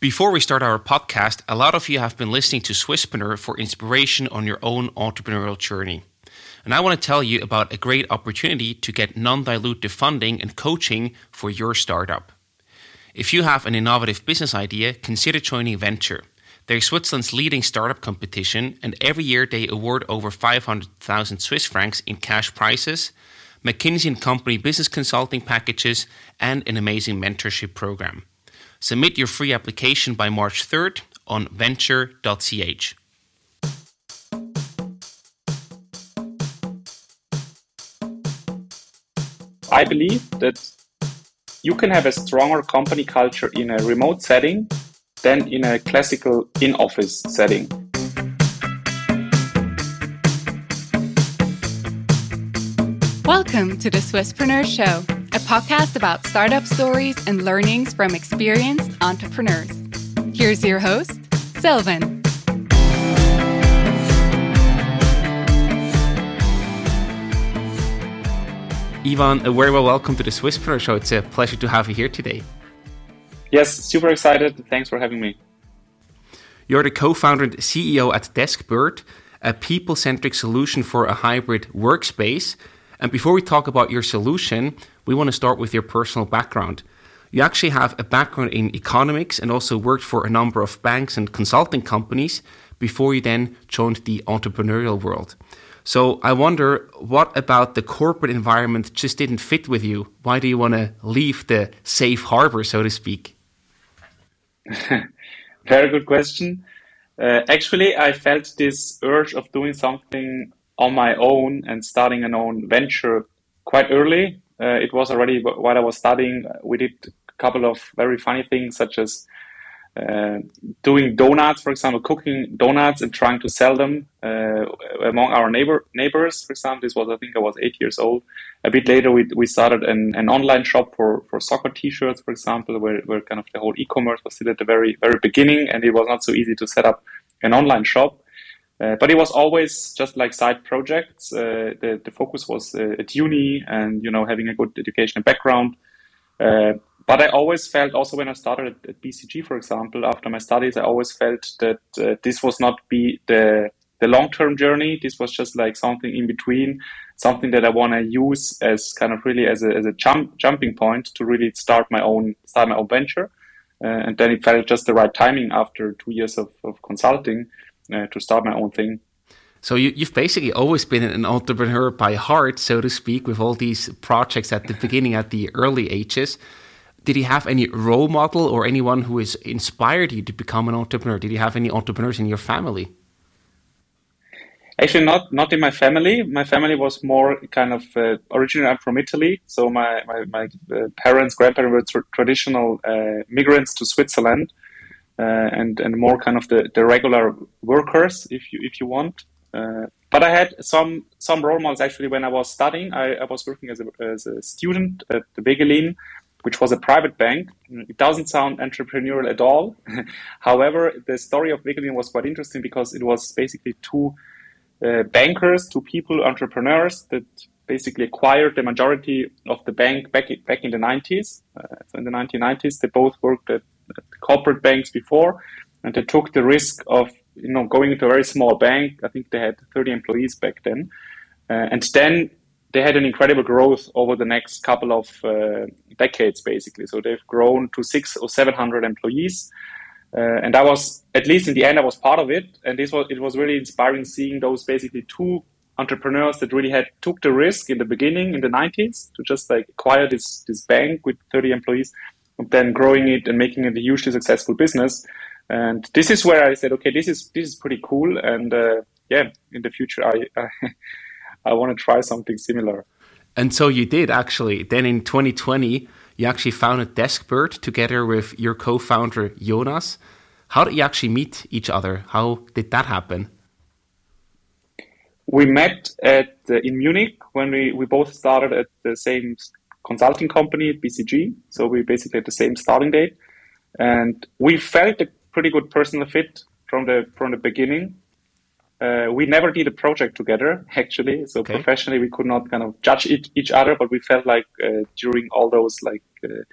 Before we start our podcast, a lot of you have been listening to Swisspreneur for inspiration on your own entrepreneurial journey. And I want to tell you about a great opportunity to get non dilutive funding and coaching for your startup. If you have an innovative business idea, consider joining Venture. They're Switzerland's leading startup competition, and every year they award over 500,000 Swiss francs in cash prizes, McKinsey and Company business consulting packages, and an amazing mentorship program. Submit your free application by March 3rd on venture.ch. I believe that you can have a stronger company culture in a remote setting than in a classical in office setting. Welcome to the Swisspreneur Show, a podcast about startup stories and learnings from experienced entrepreneurs. Here's your host, Silvan. Ivan, a very well welcome to the Swisspreneur Show. It's a pleasure to have you here today. Yes, super excited. Thanks for having me. You're the co founder and CEO at Deskbird, a people centric solution for a hybrid workspace. And before we talk about your solution, we want to start with your personal background. You actually have a background in economics and also worked for a number of banks and consulting companies before you then joined the entrepreneurial world. So I wonder what about the corporate environment just didn't fit with you? Why do you want to leave the safe harbor, so to speak? Very good question. Uh, actually, I felt this urge of doing something on my own and starting an own venture quite early. Uh, it was already while I was studying. We did a couple of very funny things, such as uh, doing donuts, for example, cooking donuts and trying to sell them uh, among our neighbor neighbors. For example, this was I think I was eight years old. A bit later, we, we started an, an online shop for, for soccer T-shirts, for example, where, where kind of the whole e-commerce was still at the very very beginning, and it was not so easy to set up an online shop. Uh, but it was always just like side projects. Uh, the, the focus was uh, at uni and you know having a good educational background. Uh, but I always felt also when I started at, at, BCG, for example, after my studies, I always felt that uh, this was not be the the long term journey. This was just like something in between, something that I want to use as kind of really as a as a jump jumping point to really start my own start my own venture. and then it felt just the right timing after two years of, of consulting uh, to start my own thing. So you, have basically always been an entrepreneur by heart, so to speak, with all these projects at the beginning, at the early ages. Did you have any role model or anyone who has inspired you to become an entrepreneur? Did you have any entrepreneurs in your family? Actually, not not in my family. My family was more kind of uh, originally. I'm from Italy, so my my, my uh, parents, grandparents were tr traditional uh, migrants to Switzerland, and and more kind of the, the regular workers, if you if you want. Uh, but I had some some role models actually when I was studying. I, I was working as a, as a student at the Wegelin, which was a private bank. It doesn't sound entrepreneurial at all. However, the story of Wegelin was quite interesting because it was basically two uh, bankers, two people, entrepreneurs that basically acquired the majority of the bank back back in the 90s. Uh, so in the 1990s, they both worked at corporate banks before, and they took the risk of you know going into a very small bank. I think they had 30 employees back then, uh, and then they had an incredible growth over the next couple of uh, decades, basically. So they've grown to six or 700 employees. Uh, and I was, at least in the end, I was part of it. And this was, it was really inspiring seeing those basically two entrepreneurs that really had took the risk in the beginning in the 90s to just like acquire this, this bank with 30 employees then growing it and making it a hugely successful business. And this is where I said, okay, this is this is pretty cool, and uh, yeah, in the future, I I, I want to try something similar. And so you did actually. Then in 2020, you actually founded Deskbird together with your co-founder Jonas. How did you actually meet each other? How did that happen? We met at uh, in Munich when we, we both started at the same consulting company at BCG. So we basically had the same starting date, and we felt a pretty good personal fit from the from the beginning. Uh, we never did a project together, actually. So okay. professionally, we could not kind of judge it, each other, but we felt like uh, during all those like uh,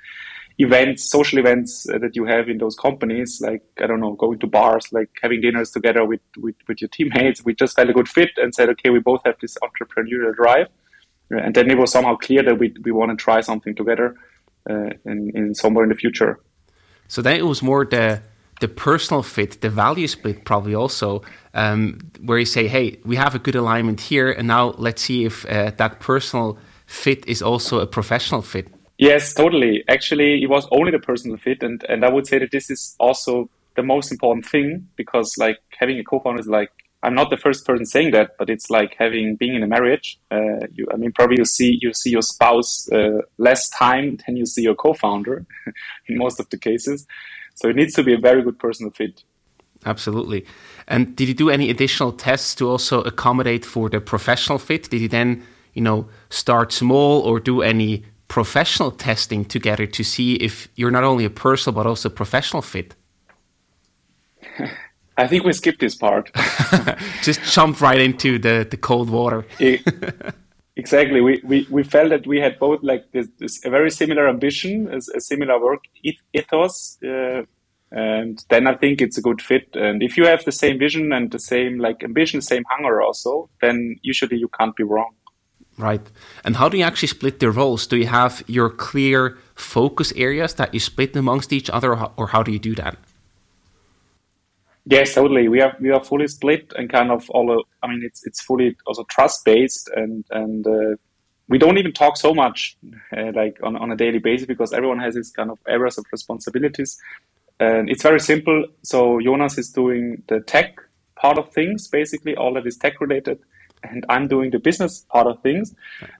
events, social events uh, that you have in those companies, like I don't know, going to bars, like having dinners together with, with, with your teammates. We just felt a good fit and said, okay, we both have this entrepreneurial drive, and then it was somehow clear that we we want to try something together uh, in, in somewhere in the future. So then it was more the the personal fit, the value split, probably also, um, where you say, hey, we have a good alignment here, and now let's see if uh, that personal fit is also a professional fit. Yes, totally. Actually, it was only the personal fit, and and I would say that this is also the most important thing because like having a co-founder is like I'm not the first person saying that, but it's like having being in a marriage. Uh, you, I mean, probably you see you see your spouse uh, less time than you see your co-founder in most of the cases. So it needs to be a very good personal fit. Absolutely. And did you do any additional tests to also accommodate for the professional fit? Did you then, you know, start small or do any professional testing together to see if you're not only a personal but also professional fit? I think we skipped this part. Just jump right into the, the cold water. exactly. We, we, we felt that we had both like this, this a very similar ambition, a, a similar work ethos, uh, and then I think it's a good fit. And if you have the same vision and the same like ambition, same hunger also, then usually you can't be wrong. Right. And how do you actually split the roles? Do you have your clear focus areas that you split amongst each other, or how do you do that? Yes, totally. We are we are fully split and kind of all. I mean, it's it's fully also trust based, and and uh, we don't even talk so much uh, like on on a daily basis because everyone has his kind of areas of responsibilities, and it's very simple. So Jonas is doing the tech part of things, basically all that is tech related and I'm doing the business part of things.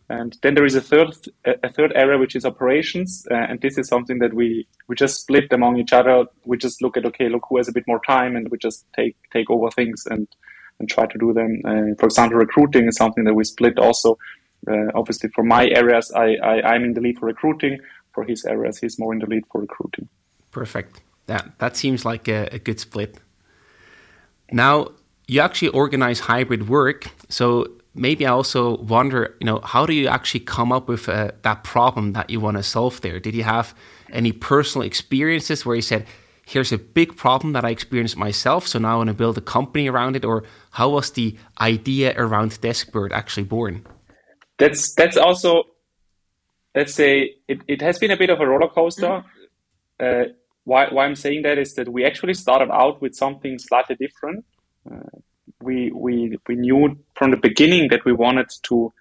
And then there is a third a third area which is operations, uh, and this is something that we we just split among each other. We just look at okay, look who has a bit more time, and we just take take over things and and try to do them. Uh, for example, recruiting is something that we split also. Uh, obviously, for my areas, I, I I'm in the lead for recruiting. For his areas, he's more in the lead for recruiting. Perfect. That that seems like a, a good split. Now, you actually organize hybrid work. So maybe I also wonder, you know, how do you actually come up with uh, that problem that you want to solve there? Did you have any personal experiences where you said, here's a big problem that I experienced myself, so now I want to build a company around it? Or how was the idea around Deskbird actually born? That's that's also, let's say, it, it has been a bit of a roller coaster. Uh, why, why I'm saying that is that we actually started out with something slightly different we we we knew from the beginning that we wanted to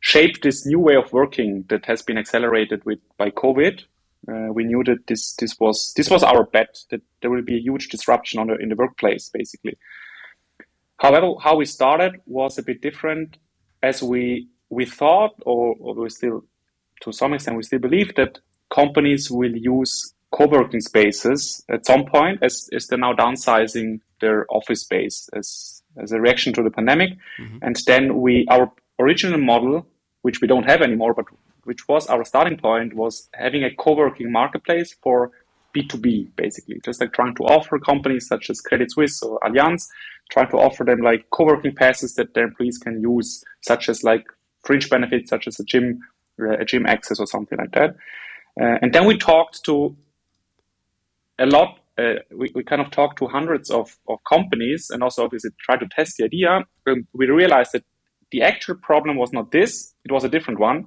shape this new way of working that has been accelerated with by COVID. Uh, we knew that this this was this was our bet that there will be a huge disruption on the, in the workplace, basically. However, how we started was a bit different, as we we thought, or, or we still, to some extent, we still believe that companies will use co-working spaces at some point as, as they're now downsizing their office space as, as a reaction to the pandemic. Mm-hmm. And then we, our original model, which we don't have anymore, but which was our starting point, was having a co-working marketplace for B2B, basically, just like trying to offer companies such as Credit Suisse or Allianz, trying to offer them like co-working passes that their employees can use, such as like fringe benefits, such as a gym, a gym access or something like that. Uh, and then we talked to a lot. Uh, we, we kind of talked to hundreds of, of companies and also obviously tried to test the idea. And we realized that the actual problem was not this, it was a different one.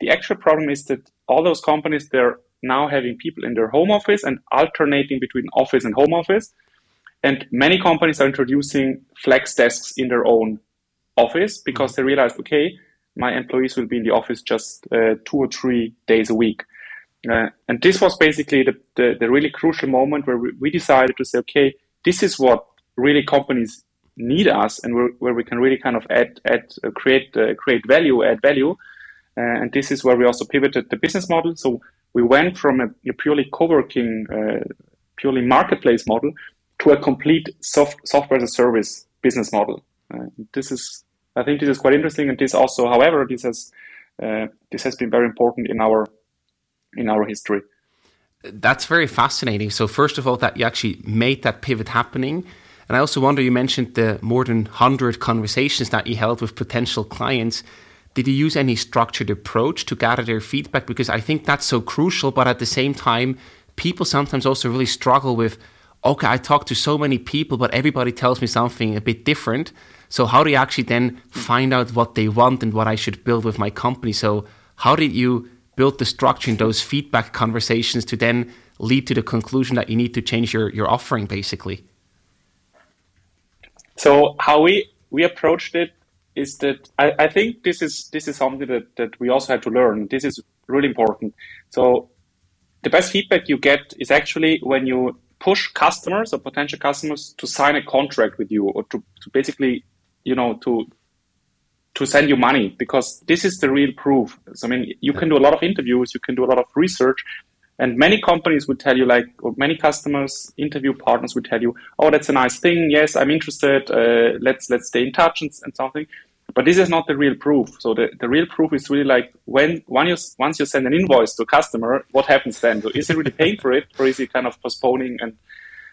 The actual problem is that all those companies, they're now having people in their home office and alternating between office and home office. And many companies are introducing flex desks in their own office because they realized, okay, my employees will be in the office just uh, two or three days a week. Uh, and this was basically the, the, the, really crucial moment where we, we, decided to say, okay, this is what really companies need us and where, where we can really kind of add, add uh, create, uh, create value, add value. Uh, and this is where we also pivoted the business model. So we went from a, a purely co-working, uh, purely marketplace model to a complete soft, software as a service business model. Uh, this is, I think this is quite interesting. And this also, however, this has, this has been very important in our in our history. That's very fascinating. So, first of all, that you actually made that pivot happening. And I also wonder, you mentioned the more than 100 conversations that you held with potential clients. did you use any structured approach to gather their feedback? Because I think that's so crucial, but at the same time, people sometimes also really struggle with okay, I talk to so many people, but everybody tells me something a bit different. So, how do you actually then find out what they want and what I should build with my company? So, how did you build the structure in those feedback conversations to then lead to the conclusion that you need to change your, your offering, basically? So, how we, we approached it is that I, I think this is this is something that, that we also had to learn. This is really important. So the best feedback you get is actually when you push customers or potential customers to sign a contract with you or to, to basically, you know, to to send you money because this is the real proof. So, I mean, you can do a lot of interviews, you can do a lot of research, and many companies would tell you, like, or many customers, interview partners would tell you, "Oh, that's a nice thing. Yes, I'm interested. Uh, let's let's stay in touch and, and something." But this is not the real proof. So the, the real proof is really like when, when you, once you send an invoice to a customer, what happens then? So is he really paying for it or is he kind of postponing and,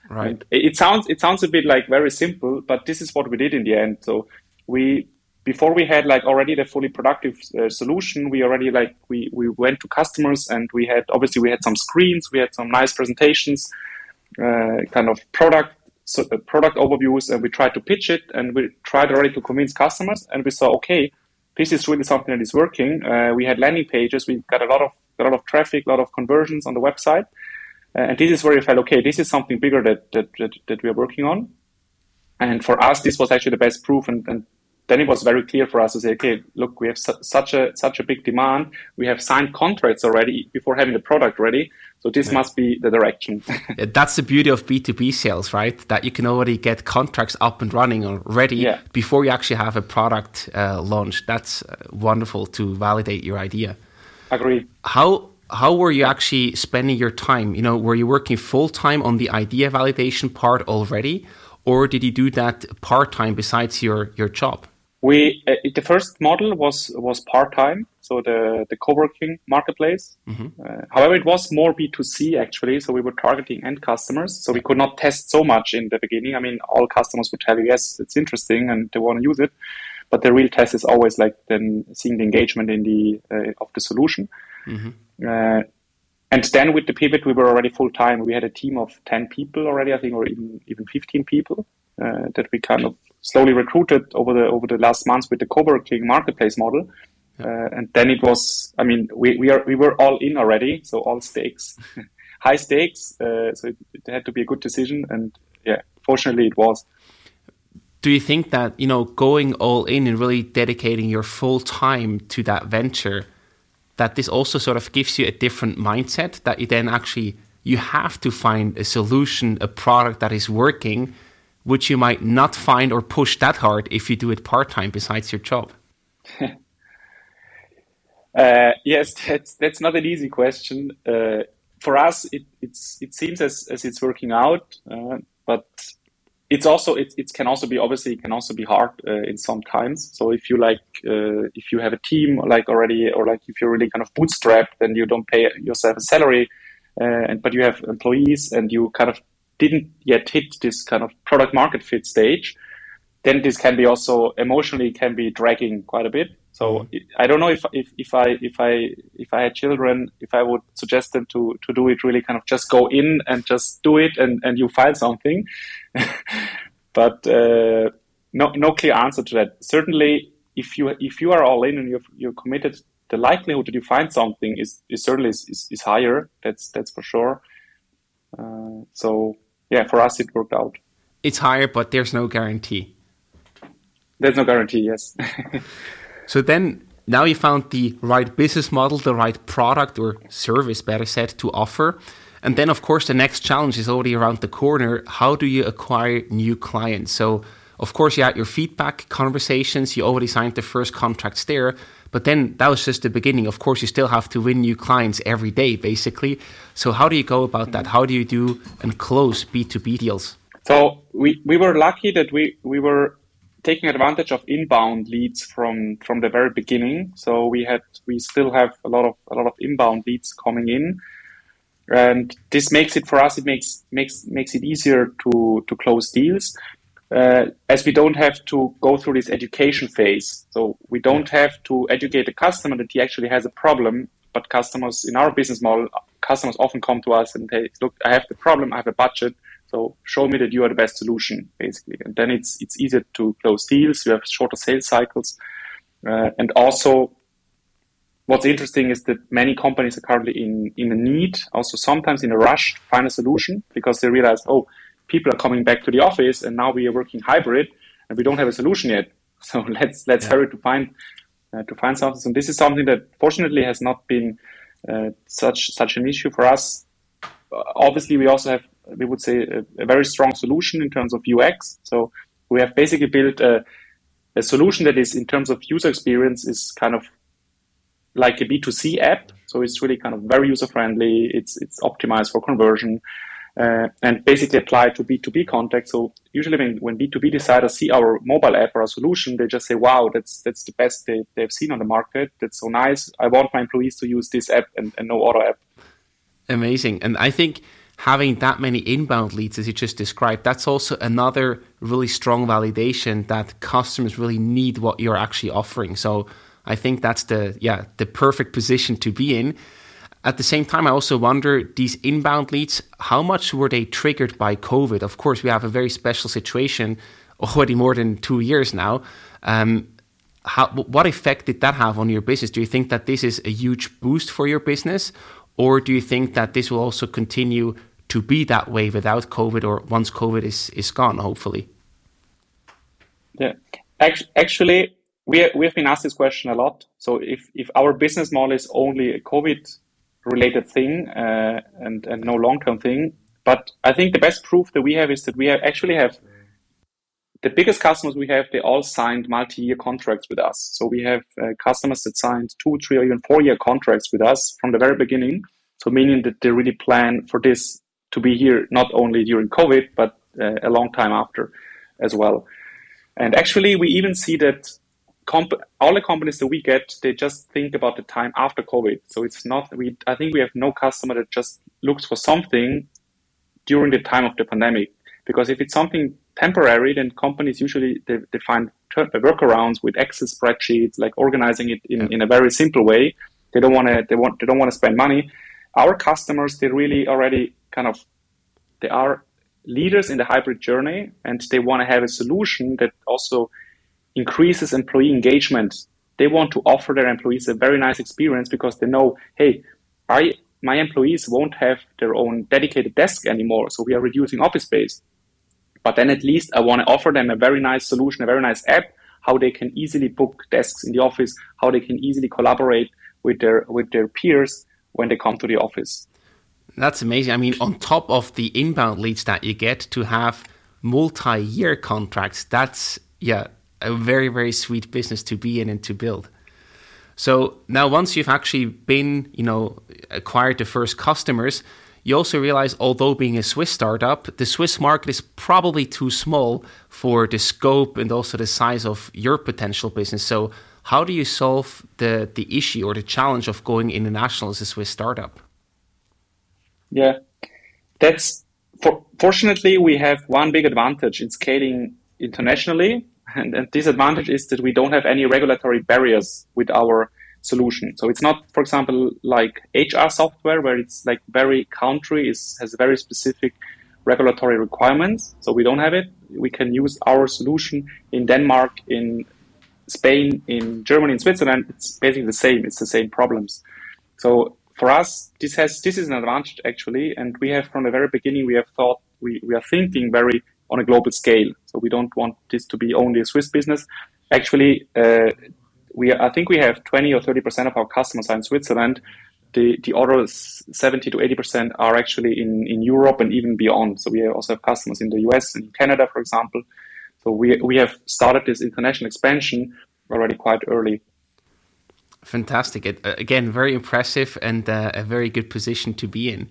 right. And it sounds, it sounds a bit like very simple, but this is what we did in the end. So we, before we had like already the fully productive uh, solution, we already like, we, we went to customers and we had, obviously we had some screens, we had some nice presentations, uh, kind of product so, uh, product overviews and we tried to pitch it and we tried already to convince customers and we saw okay this is really something that is working. Uh, we had landing pages we got a lot of a lot of traffic a lot of conversions on the website uh, and this is where we felt okay this is something bigger that, that that, that we are working on. And for us this was actually the best proof and, and then it was very clear for us to say, okay, look, we have su- such a such a big demand. We have signed contracts already before having the product ready. So this yeah. must be the direction. That's the beauty of B two B sales, right? That you can already get contracts up and running already yeah. before you actually have a product uh, launched. That's uh, wonderful to validate your idea. Agree. How how were you actually spending your time? You know, were you working full time on the idea validation part already, or did you do that part time besides your your job? We uh, the first model was was part time, so the the co-working marketplace. Mm-hmm. Uh, however, it was more B two C actually, so we were targeting end customers. So we could not test so much in the beginning. I mean, all customers would tell you yes, it's interesting and they want to use it, but the real test is always like then seeing the engagement in the uh, of the solution. Mm-hmm. Uh, and then with the pivot, we were already full time. We had a team of ten people already, I think, or even even fifteen people uh, that we kind of slowly recruited over the over the last months with the co-working marketplace model. Uh, and then it was, I mean, we, we are we were all in already, so all stakes, high stakes. Uh, so it, it, had to be a good decision, and yeah, fortunately it was. Do you think that you know going all in and really dedicating your full time to that venture, that this also sort of gives you a different mindset that you then actually you have to find a solution, a product that is working which you might not find or push that hard if you do it part time besides your job? uh, yes, that's that's not an easy question. Uh, for us, it it seems as, as it's working out, uh, but it's also it, it can also be obviously it can also be hard uh, in some times. So if you like uh, if you have a team like already or like if you're really kind of bootstrapped, then you don't pay yourself a salary, uh, and but you have employees and you kind of didn't yet hit this kind of product market fit stage, then this can be also emotionally can be dragging quite a bit. So mm-hmm. I don't know if, if, if I if I if I had children, if I would suggest them to to do it really kind of just go in and just do it and, and you find something. but uh, no no clear answer to that. Certainly, if you if you are all in and you're you're committed, the likelihood that you find something is, is certainly is, is, is higher. That's that's for sure. Uh, so yeah, for us it worked out. It's higher, but there's no guarantee. There's no guarantee. Yes. so then now you found the right business model, the right product or service, better said, to offer. And then, of course, the next challenge is already around the corner. How do you acquire new clients? So, of course, you had your feedback conversations, you already signed the first contracts there. But then that was just the beginning. Of course, you still have to win new clients every day, basically. So, how do you go about that? How do you do and close B2B deals? So, we, we were lucky that we, we were taking advantage of inbound leads from from the very beginning. So we had we still have a lot of a lot of inbound leads coming in, and this makes it for us. It makes makes makes it easier to to close deals. Uh, as we don't have to go through this education phase. So we don't have to educate the customer that he actually has a problem. But customers in our business model, customers often come to us and say, "Look, I have the problem. I have a budget. So show me that you are the best solution, basically." And then it's it's easier to close deals. You have shorter sales cycles, uh, and also. What's interesting is that many companies are currently in, in a need, also sometimes in a rush to find a solution because they realize, oh, people are coming back to the office and now we are working hybrid and we don't have a solution yet. So let's let's yeah. hurry to find uh, to find something. So this is something that fortunately has not been uh, such such an issue for us. Uh, obviously, we also have we would say a, a, very strong solution in terms of UX. So we have basically built a, a solution that is in terms of user experience is kind of like a B2C app. So it's really kind of very user friendly. It's it's optimized for conversion uh, and basically apply to B2B context. So usually when, when B2B deciders see our mobile app or a solution, they just say, wow, that's, that's the best they, they've seen on the market. That's so nice. I want my employees to use this app and, and no other app. Amazing. And I think having that many inbound leads, as you just described, that's also another really strong validation that customers really need what you're actually offering. So I think that's the yeah the perfect position to be in. At the same time, I also wonder these inbound leads, how much were they triggered by COVID? Of course, we have a very special situation already more than two years now. Um, how, what effect did that have on your business? Do you think that this is a huge boost for your business? Or do you think that this will also continue to be that way without COVID or once COVID is, is gone, hopefully? Yeah, actually, we, we have been asked this question a lot. So if, if our business model is only a COVID related thing uh, and, and no long term thing. But I think the best proof that we have is that we have actually have the biggest customers we have, they all signed multi-year contracts with us. So we have uh, customers that signed two, three, or even four-year contracts with us from the very beginning. So meaning that they really plan for this to be here not only during COVID, but uh, a long time after as well. And actually, we even see that comp- all the companies that we get, they just think about the time after COVID. So it's not we. I think we have no customer that just looks for something during the time of the pandemic. Because if it's something temporary, then companies usually they, they find workarounds with Excel spreadsheets, like organizing it in, in a very simple way. They don't want to. They want. They don't want to spend money. Our customers, they really already kind of, they are leaders in the hybrid journey, and they want to have a solution that also increases employee engagement. They want to offer their employees a very nice experience because they know, hey, I my employees won't have their own dedicated desk anymore, so we are reducing office space. But then at least I want to offer them a very nice solution, a very nice app, how they can easily book desks in the office, how they can easily collaborate with their with their peers when they come to the office. That's amazing. I mean, on top of the inbound leads that you get to have multi-year contracts, that's yeah, a very, very sweet business to be in and to build. So now, once you've actually been, you know, acquired the first customers, you also realize, although being a Swiss startup, the Swiss market is probably too small for the scope and also the size of your potential business. So, how do you solve the the issue or the challenge of going international as a Swiss startup? Yeah, that's for, fortunately we have one big advantage in scaling internationally and, and this advantage is that we don't have any regulatory barriers with our solution. So it's not, for example, like HR software where it's like very country is has very specific regulatory requirements. So we don't have it. We can use our solution in Denmark, in Spain, in Germany, in Switzerland. It's basically the same. It's the same problems. So for us, this has this is an advantage actually, and we have from the very beginning we have thought we, we are thinking very on a global scale. So we don't want this to be only a Swiss business. Actually, uh, we I think we have 20 or 30 percent of our customers are in Switzerland. The the other 70 to 80 percent are actually in in Europe and even beyond. So we also have customers in the US and Canada, for example. So we we have started this international expansion already quite early. Fantastic! It, again, very impressive and uh, a very good position to be in.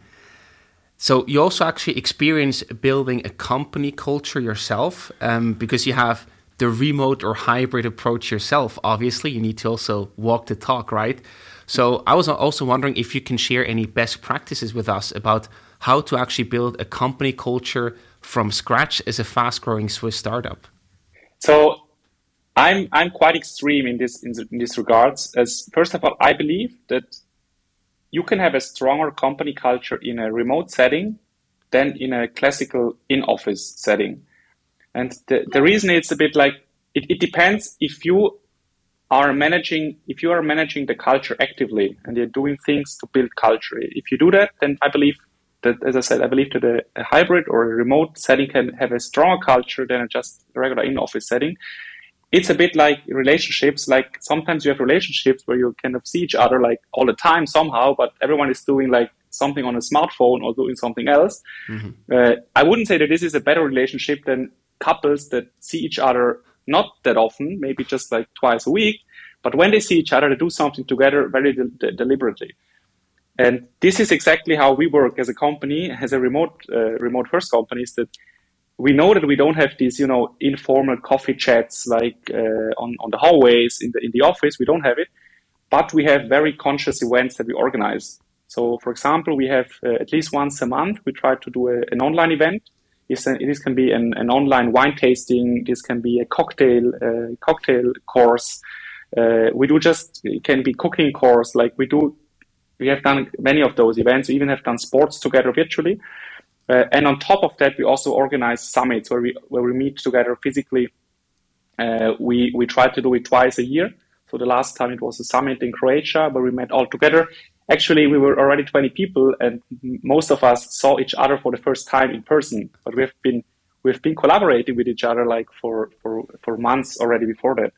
So you also actually experience building a company culture yourself um, because you have the remote or hybrid approach yourself. Obviously, you need to also walk the talk, right? So I was also wondering if you can share any best practices with us about how to actually build a company culture from scratch as a fast growing Swiss startup? So I'm I'm quite extreme in this in, in this regards. As first of all, I believe that you can have a stronger company culture in a remote setting than in a classical in-office setting. And the, the reason it's a bit like it, it depends if you are managing if you are managing the culture actively and you're doing things to build culture. If you do that, then I believe that as I said, I believe that a, a hybrid or a remote setting can have a stronger culture than a just regular in-office setting it's a bit like relationships. Like sometimes you have relationships where you kind of see each other like all the time somehow, but everyone is doing like something on a smartphone or doing something else. Mm-hmm. Uh, I wouldn't say that this is a better relationship than couples that see each other not that often, maybe just like twice a week, but when they see each other, they do something together very de- de- deliberately. And this is exactly how we work as a company, as a remote uh, remote first company, is that we know that we don't have these, you know, informal coffee chats like uh, on, on the hallways in the in the office. We don't have it, but we have very conscious events that we organize. So, for example, we have uh, at least once a month we try to do a, an online event. This, this can be an, an online wine tasting. This can be a cocktail uh, cocktail course. Uh, we do just it can be cooking course. Like we do, we have done many of those events. We even have done sports together virtually. Uh, and on top of that, we also organize summits where we where we meet together physically. Uh, we we try to do it twice a year. So the last time it was a summit in Croatia where we met all together. Actually, we were already 20 people, and most of us saw each other for the first time in person. But we've been we've been collaborating with each other like for for for months already before that.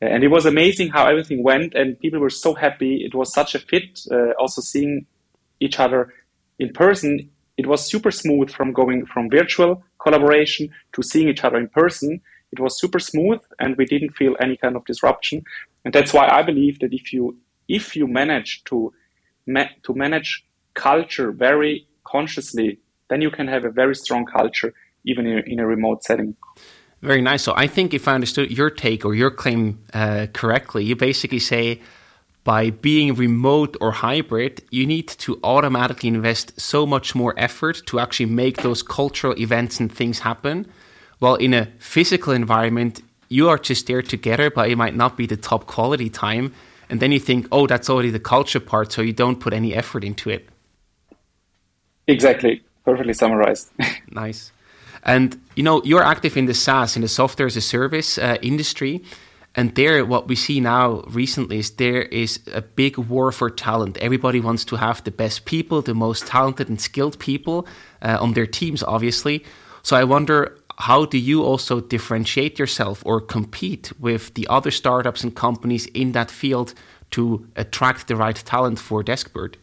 And it was amazing how everything went, and people were so happy. It was such a fit. Uh, also seeing each other in person it was super smooth from going from virtual collaboration to seeing each other in person. It was super smooth and we didn't feel any kind of disruption. And that's why I believe that if you if you manage to ma- to manage culture very consciously, then you can have a very strong culture even in a, in a remote setting. Very nice. So I think if I understood your take or your claim uh, correctly, you basically say by being remote or hybrid, you need to automatically invest so much more effort to actually make those cultural events and things happen. While in a physical environment, you are just there together, but it might not be the top quality time. And then you think, oh, that's already the culture part, so you don't put any effort into it. Exactly. Perfectly summarized. nice. And you know, you're active in the SaaS, in the software as a service uh, industry. And there, what we see now recently is there is a big war for talent. Everybody wants to have the best people, the most talented and skilled people uh, on their teams, obviously. So I wonder, how do you also differentiate yourself or compete with the other startups and companies in that field to attract the right talent for Deskbird?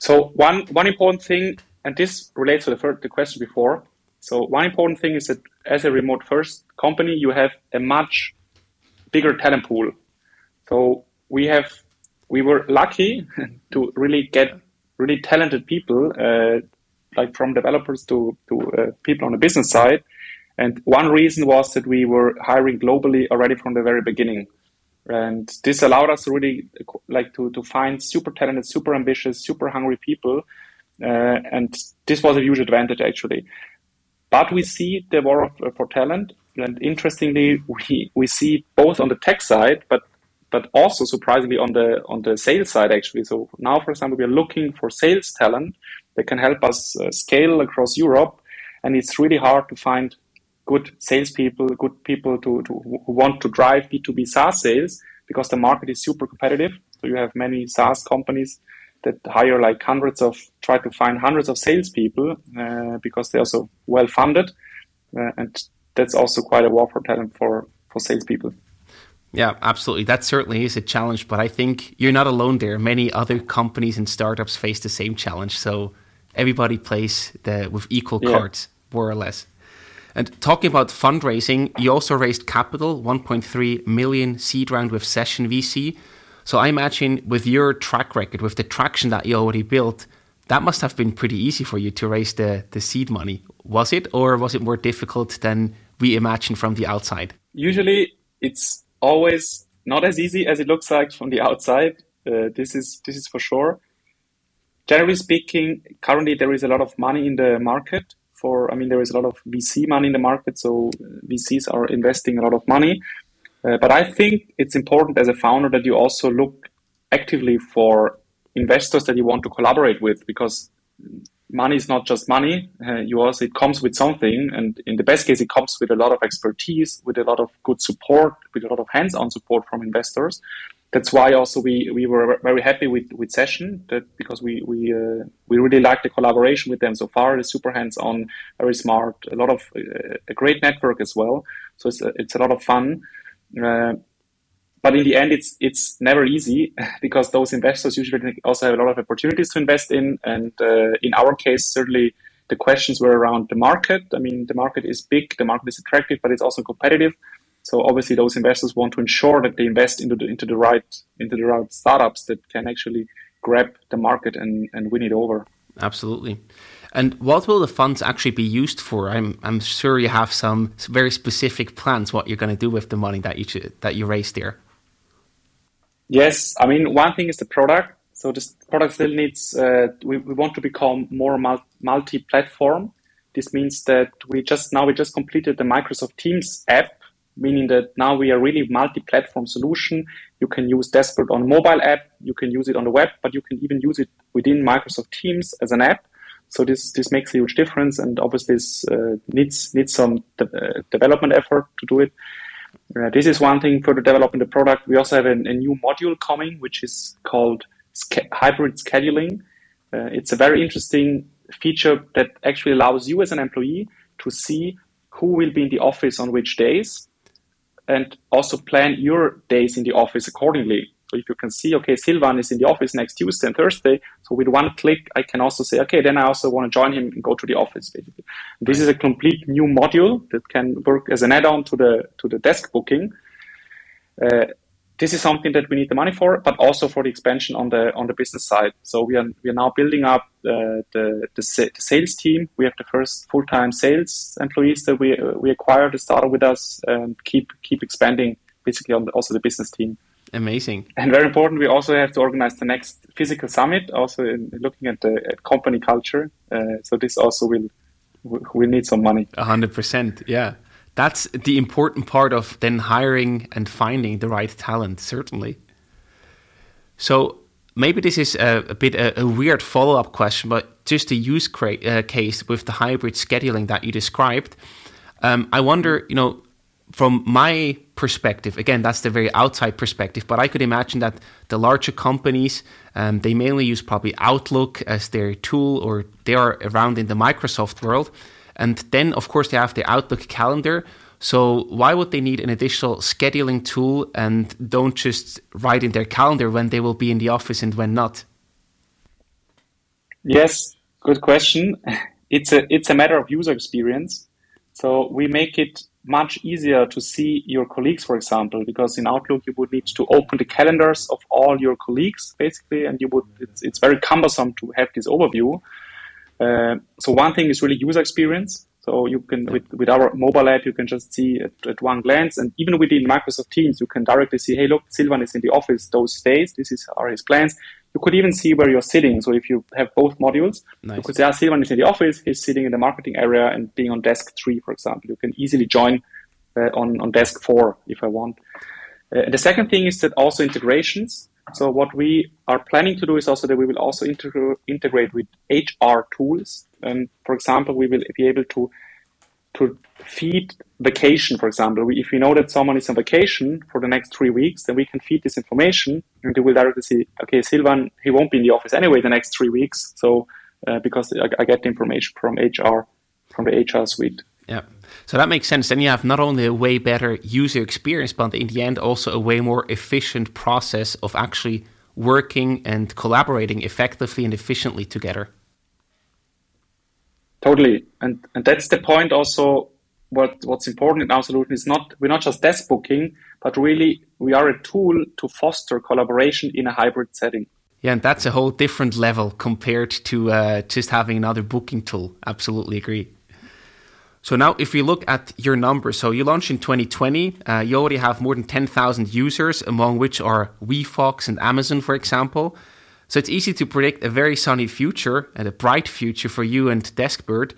So one one important thing, and this relates to the, first, the question before, so one important thing is that as a remote first company, you have a much bigger talent pool. So we have we were lucky to really get really talented people, uh, like from developers to to uh, people on the business side. And one reason was that we were hiring globally already from the very beginning. And this allowed us really like to, to find super talented, super ambitious, super hungry people. Uh, and this was a huge advantage actually. But we see the war for talent, and interestingly, we, we see both on the tech side, but but also surprisingly on the on the sales side actually. So now, for example, we are looking for sales talent that can help us uh, scale across Europe, and it's really hard to find good salespeople, good people to, to who want to drive B2B SaaS sales because the market is super competitive. So you have many SaaS companies that hire like hundreds of try to find hundreds of salespeople uh, because they're so well funded, uh, and that's also quite a war for talent for for salespeople. Yeah, absolutely. That certainly is a challenge, but I think you're not alone there. Many other companies and startups face the same challenge. So everybody plays the, with equal yeah. cards, more or less. And talking about fundraising, you also raised capital, 1.3 million seed round with Session VC. So I imagine with your track record, with the traction that you already built, that must have been pretty easy for you to raise the, the seed money. Was it, or was it more difficult than we imagine from the outside? Usually, it's always not as easy as it looks like from the outside. Uh, this is this is for sure. generally speaking, currently there is a lot of money in the market. For I mean, there is a lot of VC money in the market, so VCs are investing a lot of money. Uh, but I think it's important as a founder that you also look actively for investors that you want to collaborate with because money is not just money. Uh, you also it comes with something, and in the best case, it comes with a lot of expertise, with a lot of good support, with a lot of hands-on support from investors. That's why also we, we were very happy with, with Session that because we we uh, we really like the collaboration with them so far. It's super hands-on, very smart, a lot of uh, a great network as well. So it's a, it's a lot of fun. Uh, but in the end, it's it's never easy because those investors usually also have a lot of opportunities to invest in. And uh, in our case, certainly the questions were around the market. I mean, the market is big, the market is attractive, but it's also competitive. So obviously, those investors want to ensure that they invest into the into the right into the right startups that can actually grab the market and, and win it over. Absolutely. And what will the funds actually be used for? I'm I'm sure you have some very specific plans what you're going to do with the money that you that you raised there. Yes, I mean one thing is the product. So this product still needs. Uh, we, we want to become more multi-platform. This means that we just now we just completed the Microsoft Teams app, meaning that now we are really multi-platform solution. You can use Deskbird on mobile app, you can use it on the web, but you can even use it within Microsoft Teams as an app. So this this makes a huge difference, and obviously this uh, needs needs some de- uh, development effort to do it. Uh, this is one thing for the development of the product. We also have a, a new module coming, which is called ske- hybrid scheduling. Uh, it's a very interesting feature that actually allows you as an employee to see who will be in the office on which days and also plan your days in the office accordingly. So if you can see, okay, Silvan is in the office next Tuesday and Thursday, so with one click, I can also say, okay, then I also want to join him and go to the office. Basically, this is a complete new module that can work as an add-on to the to the desk booking. Uh, this is something that we need the money for, but also for the expansion on the on the business side. So we are we are now building up uh, the, the, the sales team. We have the first full time sales employees that we uh, we acquired that started with us and keep keep expanding basically on the, also the business team. Amazing. And very important, we also have to organize the next physical summit, also in looking at the at company culture. Uh, so this also will will need some money. A hundred percent, yeah. That's the important part of then hiring and finding the right talent, certainly. So maybe this is a, a bit a, a weird follow up question, but just the use cra- uh, case with the hybrid scheduling that you described, um, I wonder, you know, from my perspective, again, that's the very outside perspective, but I could imagine that the larger companies, um, they mainly use probably Outlook as their tool or they are around in the Microsoft world. And then, of course, they have the Outlook calendar. So why would they need an additional scheduling tool and don't just write in their calendar when they will be in the office and when not? Yes, good question. It's a it's a matter of user experience. So we make it much easier to see your colleagues, for example, because in Outlook you would need to open the calendars of all your colleagues, basically, and you would it's, it's very cumbersome to have this overview. Uh, so one thing is really user experience. So you can with, with our mobile app you can just see at, at, one glance, and even within Microsoft Teams you can directly see, hey, look, Silvan is in the office those days. This is are his plans. You could even see where you're sitting. So if you have both modules, nice. you could say, ah, Silvan is in the office, he's sitting in the marketing area and being on desk three, for example. You can easily join uh, on, on desk four if I want. Uh, the second thing is that also integrations. So what we are planning to do is also that we will also integ- integrate with HR tools. And for example, we will be able to to feed vacation, for example. If we know that someone is on vacation for the next three weeks, then we can feed this information and we will directly see, okay, Silvan, he won't be in the office anyway the next three weeks. So, uh, because I, I, get the information from HR, from the HR suite. Yeah. So that makes sense. Then you have not only a way better user experience, but in the end, also a way more efficient process of actually working and collaborating effectively and efficiently together. Totally, and and that's the point. Also, what what's important in our solution is not we're not just desk booking, but really we are a tool to foster collaboration in a hybrid setting. Yeah, and that's a whole different level compared to uh, just having another booking tool. Absolutely agree. So now, if we look at your numbers, so you launched in 2020, uh, you already have more than 10,000 users, among which are WeFox and Amazon, for example. So it's easy to predict a very sunny future and a bright future for you and Deskbird.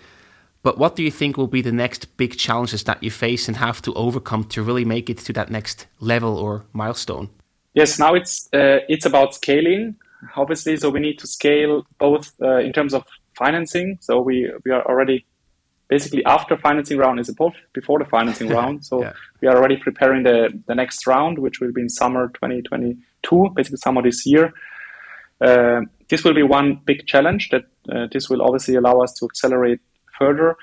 But what do you think will be the next big challenges that you face and have to overcome to really make it to that next level or milestone? Yes, now it's uh, it's about scaling, obviously. So we need to scale both uh, in terms of financing. So we we are already basically after financing round is before the financing round. So yeah. we are already preparing the the next round, which will be in summer 2022, basically summer this year. Uh, this will be one big challenge that uh, this will obviously allow us to accelerate further.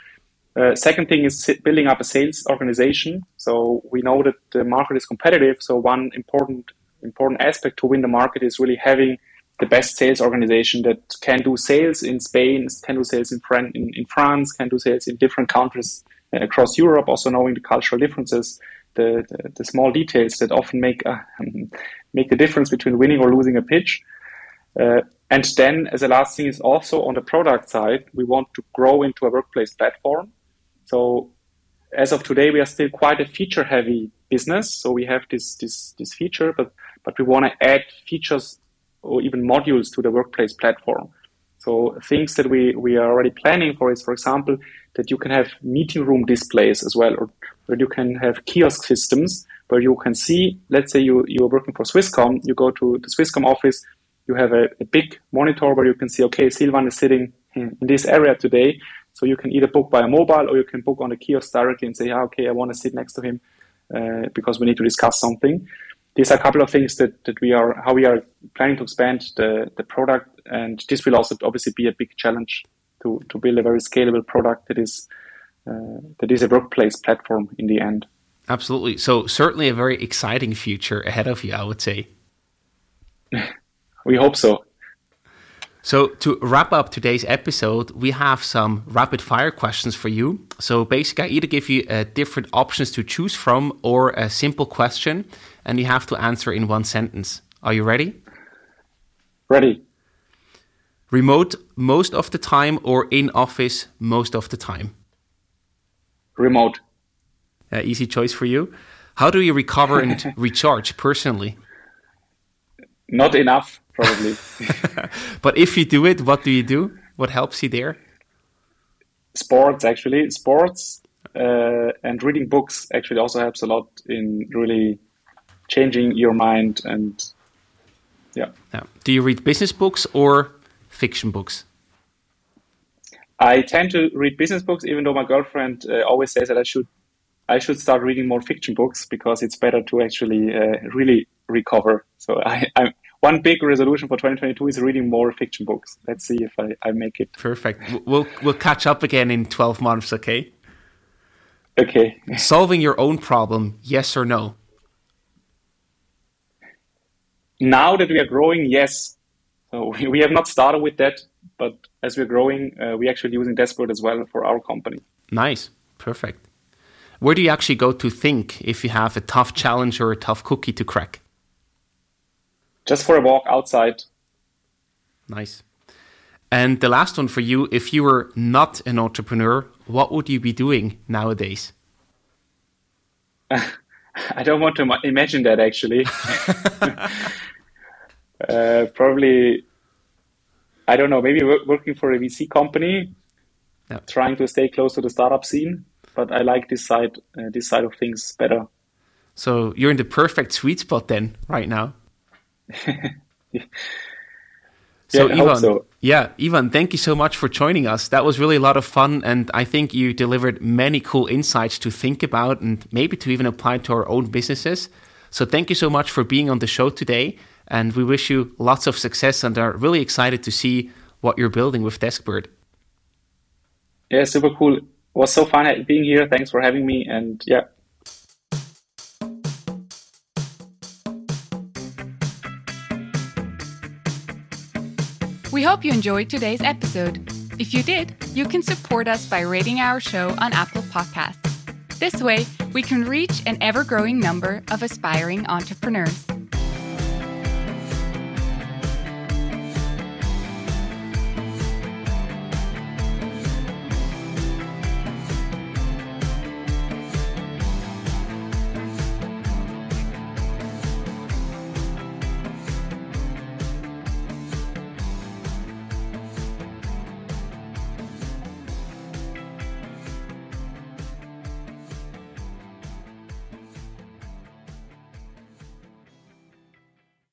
Uh, second thing is building up a sales organization. So we know that the market is competitive. So one important important aspect to win the market is really having the best sales organization that can do sales in Spain, can do sales in, Fran- in, in France, can do sales in different countries uh, across Europe. Also knowing the cultural differences, the, the, the small details that often make uh, make the difference between winning or losing a pitch. Uh, and then, as a last thing, is also on the product side, we want to grow into a workplace platform. So, as of today, we are still quite a feature-heavy business. So we have this this this feature, but but we want to add features or even modules to the workplace platform. So things that we, we are already planning for is, for example, that you can have meeting room displays as well, or where you can have kiosk systems where you can see, let's say you, you are working for Swisscom, you go to the Swisscom office, you have a, a big monitor where you can see, okay, Silvan is sitting in, in, this area today. So you can either book by a mobile or you can book on the kiosk directly and say, ah, okay, I want to sit next to him uh, because we need to discuss something. These are a couple of things that, that we are, how we are planning to expand the, the product. And this will also obviously be a big challenge to, to build a very scalable product that is, uh, that is a workplace platform in the end. Absolutely. So certainly a very exciting future ahead of you, I would say. we hope so. So, to wrap up today's episode, we have some rapid fire questions for you. So, basically, I either give you uh, different options to choose from or a simple question, and you have to answer in one sentence. Are you ready? Ready. Remote most of the time or in office most of the time? Remote. Uh, easy choice for you. How do you recover and recharge personally? Not enough probably. but if you do it, what do you do? What helps you there? Sports, actually. Sports uh, and reading books actually also helps a lot in really changing your mind and yeah. yeah. Do you read business books or fiction books? I tend to read business books, even though my girlfriend uh, always says that I should I should start reading more fiction books because it's better to actually uh, really recover. So I, I'm one big resolution for 2022 is reading more fiction books. Let's see if I, I make it. Perfect. We'll we'll catch up again in 12 months, okay? Okay. Solving your own problem, yes or no? Now that we are growing, yes. So we, we have not started with that, but as we're growing, uh, we're actually using Deskbird as well for our company. Nice. Perfect. Where do you actually go to think if you have a tough challenge or a tough cookie to crack? Just for a walk outside. Nice. And the last one for you if you were not an entrepreneur, what would you be doing nowadays? I don't want to imagine that actually. uh, probably, I don't know, maybe working for a VC company, trying to stay close to the startup scene. But I like this side, uh, this side of things better. So you're in the perfect sweet spot then, right now. So, yeah, Ivan, so. yeah, Ivan, thank you so much for joining us. That was really a lot of fun, and I think you delivered many cool insights to think about and maybe to even apply to our own businesses. So, thank you so much for being on the show today, and we wish you lots of success and are really excited to see what you're building with Deskbird. Yeah, super cool. It was so fun being here. Thanks for having me, and yeah, We hope you enjoyed today's episode. If you did, you can support us by rating our show on Apple Podcasts. This way, we can reach an ever growing number of aspiring entrepreneurs.